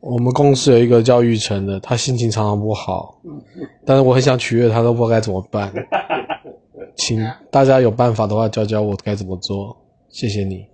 我们公司有一个叫玉成的他心情常常不好但是我很想取悦他都不知道该怎么办。请大家有办法的话教教我该怎么做谢谢你。